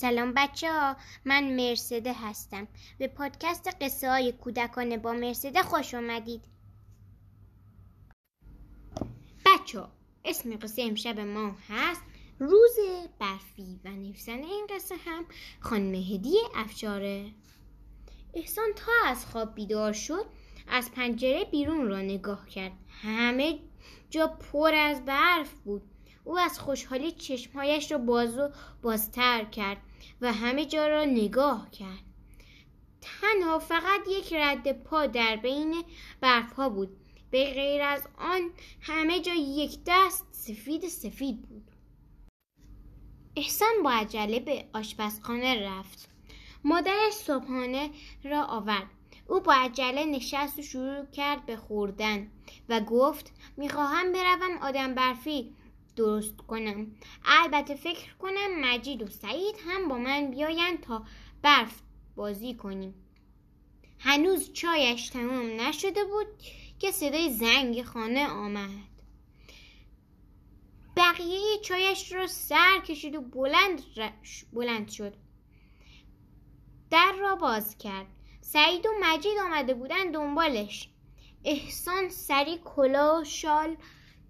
سلام بچه ها من مرسده هستم. به پادکست قصه های کودکانه با مرسده خوش آمدید بچه ها اسم قصه امشب ما هست روز برفی و نویسنده این قصه هم خانم هدیه افشاره. احسان تا از خواب بیدار شد از پنجره بیرون را نگاه کرد. همه جا پر از برف بود. او از خوشحالی چشمهایش را باز و بازتر کرد و همه جا را نگاه کرد. تنها فقط یک رد پا در بین برف ها بود. به غیر از آن همه جا یک دست سفید سفید بود. احسان با عجله به آشپزخانه رفت. مادرش صبحانه را آورد. او با عجله نشست و شروع کرد به خوردن و گفت می‌خواهم بروم آدم برفی. درست کنم. البته فکر کنم مجید و سعید هم با من بیاین تا برف بازی کنیم. هنوز چایش تمام نشده بود که صدای زنگ خانه آمد. بقیه چایش را سر کشید و بلند, بلند شد. در را باز کرد. سعید و مجید آمده بودن دنبالش. احسان سری کلا شال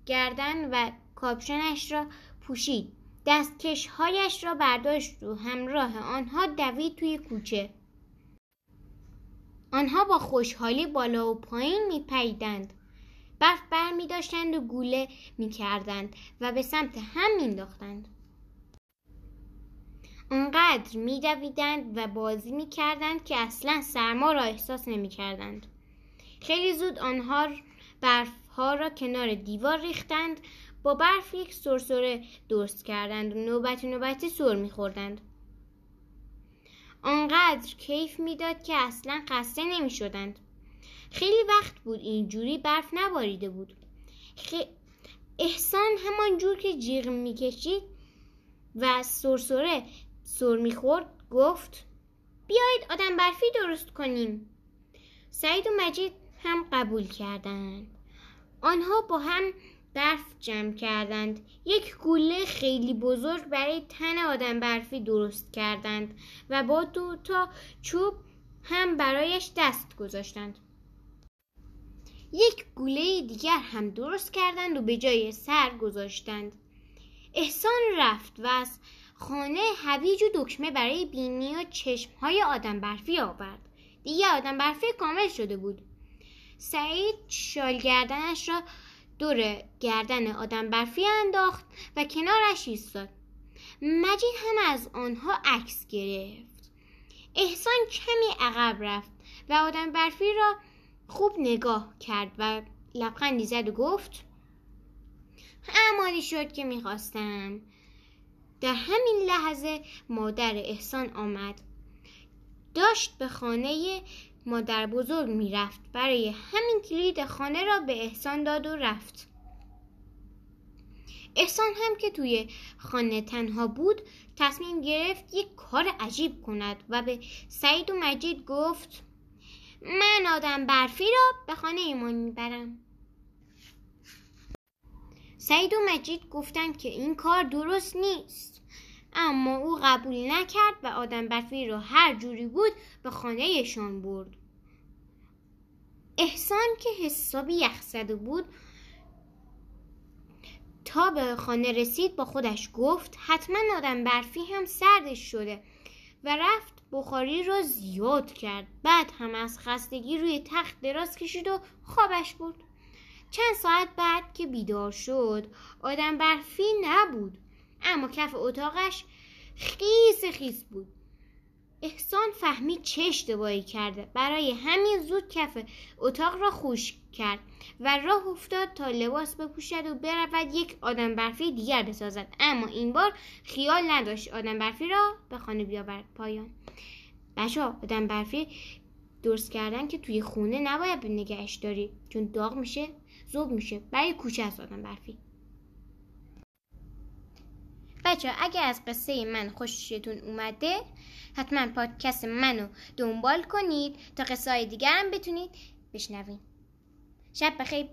گردن و کاپشنش را پوشید دستکشهایش را برداشت و همراه آنها دوید توی کوچه آنها با خوشحالی بالا و پایین میپریدند برف بر می داشتند و گوله می کردند و به سمت هم می داختند. آنقدر می و بازی می کردند که اصلا سرما را احساس نمی کردند. خیلی زود آنها برف را کنار دیوار ریختند با برف یک سرسره درست کردند و نوبتی نوبتی سر میخوردند. آنقدر کیف می‌داد که اصلا خسته نمی شدند. خیلی وقت بود اینجوری برف نباریده بود. خ... احسان همان جور که جیغ می‌کشید و سرسره سر می‌خورد گفت بیایید آدم برفی درست کنیم. سعید و مجید هم قبول کردند. آنها با هم برف جمع کردند. یک گوله خیلی بزرگ برای تن آدم برفی درست کردند و با دو تا چوب هم برایش دست گذاشتند. یک گوله دیگر هم درست کردند و به جای سر گذاشتند. احسان رفت و از خانه هویج و دکمه برای بینی و چشمهای آدم برفی آورد. دیگه آدم برفی کامل شده بود. سعید شال گردنش را دور گردن آدم برفی انداخت و کنارش ایستاد. مجید هم از آنها عکس گرفت. احسان کمی عقب رفت و آدم برفی را خوب نگاه کرد و لبخندی زد و گفت همانی شد که می‌خواستم. در همین لحظه مادر احسان آمد. داشت به خانه مادر بزرگ می‌رفت برای همین کلید خانه را به احسان داد و رفت. احسان هم که توی خانه تنها بود تصمیم گرفت یک کار عجیب کند و به سعید و مجید گفت من آدم برفی را به خانه ایمان می‌برم. سعید و مجید گفتند که این کار درست نیست اما او قبول نکرد و آدم برفی را هر جوری بود به خانهشان برد. احسان که حسابی یخ زده بود تا به خانه رسید با خودش گفت حتما آدم برفی هم سردش شده و رفت بخاری را زیاد کرد. بعد هم از خستگی روی تخت دراز کشید و خوابش بود چند ساعت بعد که بیدار شد آدم برفی نبود اما کف اتاقش خیس خیس بود. احسان فهمید چه اشتباهی کرده. برای همین زود کف اتاق را خوش کرد و راه افتاد تا لباس بپوشد و برود یک آدم برفی دیگر بسازد. اما این بار خیال نداشت آدم برفی را به خانه بیاورد. پایان. بچه آدم برفی درست کردن که توی خونه نباید به نگهش داری چون داغ میشه زوب میشه. برای کوچه از آدم برفی. بچه اگر از قصه من خوشتون اومده حتما پادکست منو دنبال کنید تا قصه های دیگر هم بتونید بشنوید شب بخیر.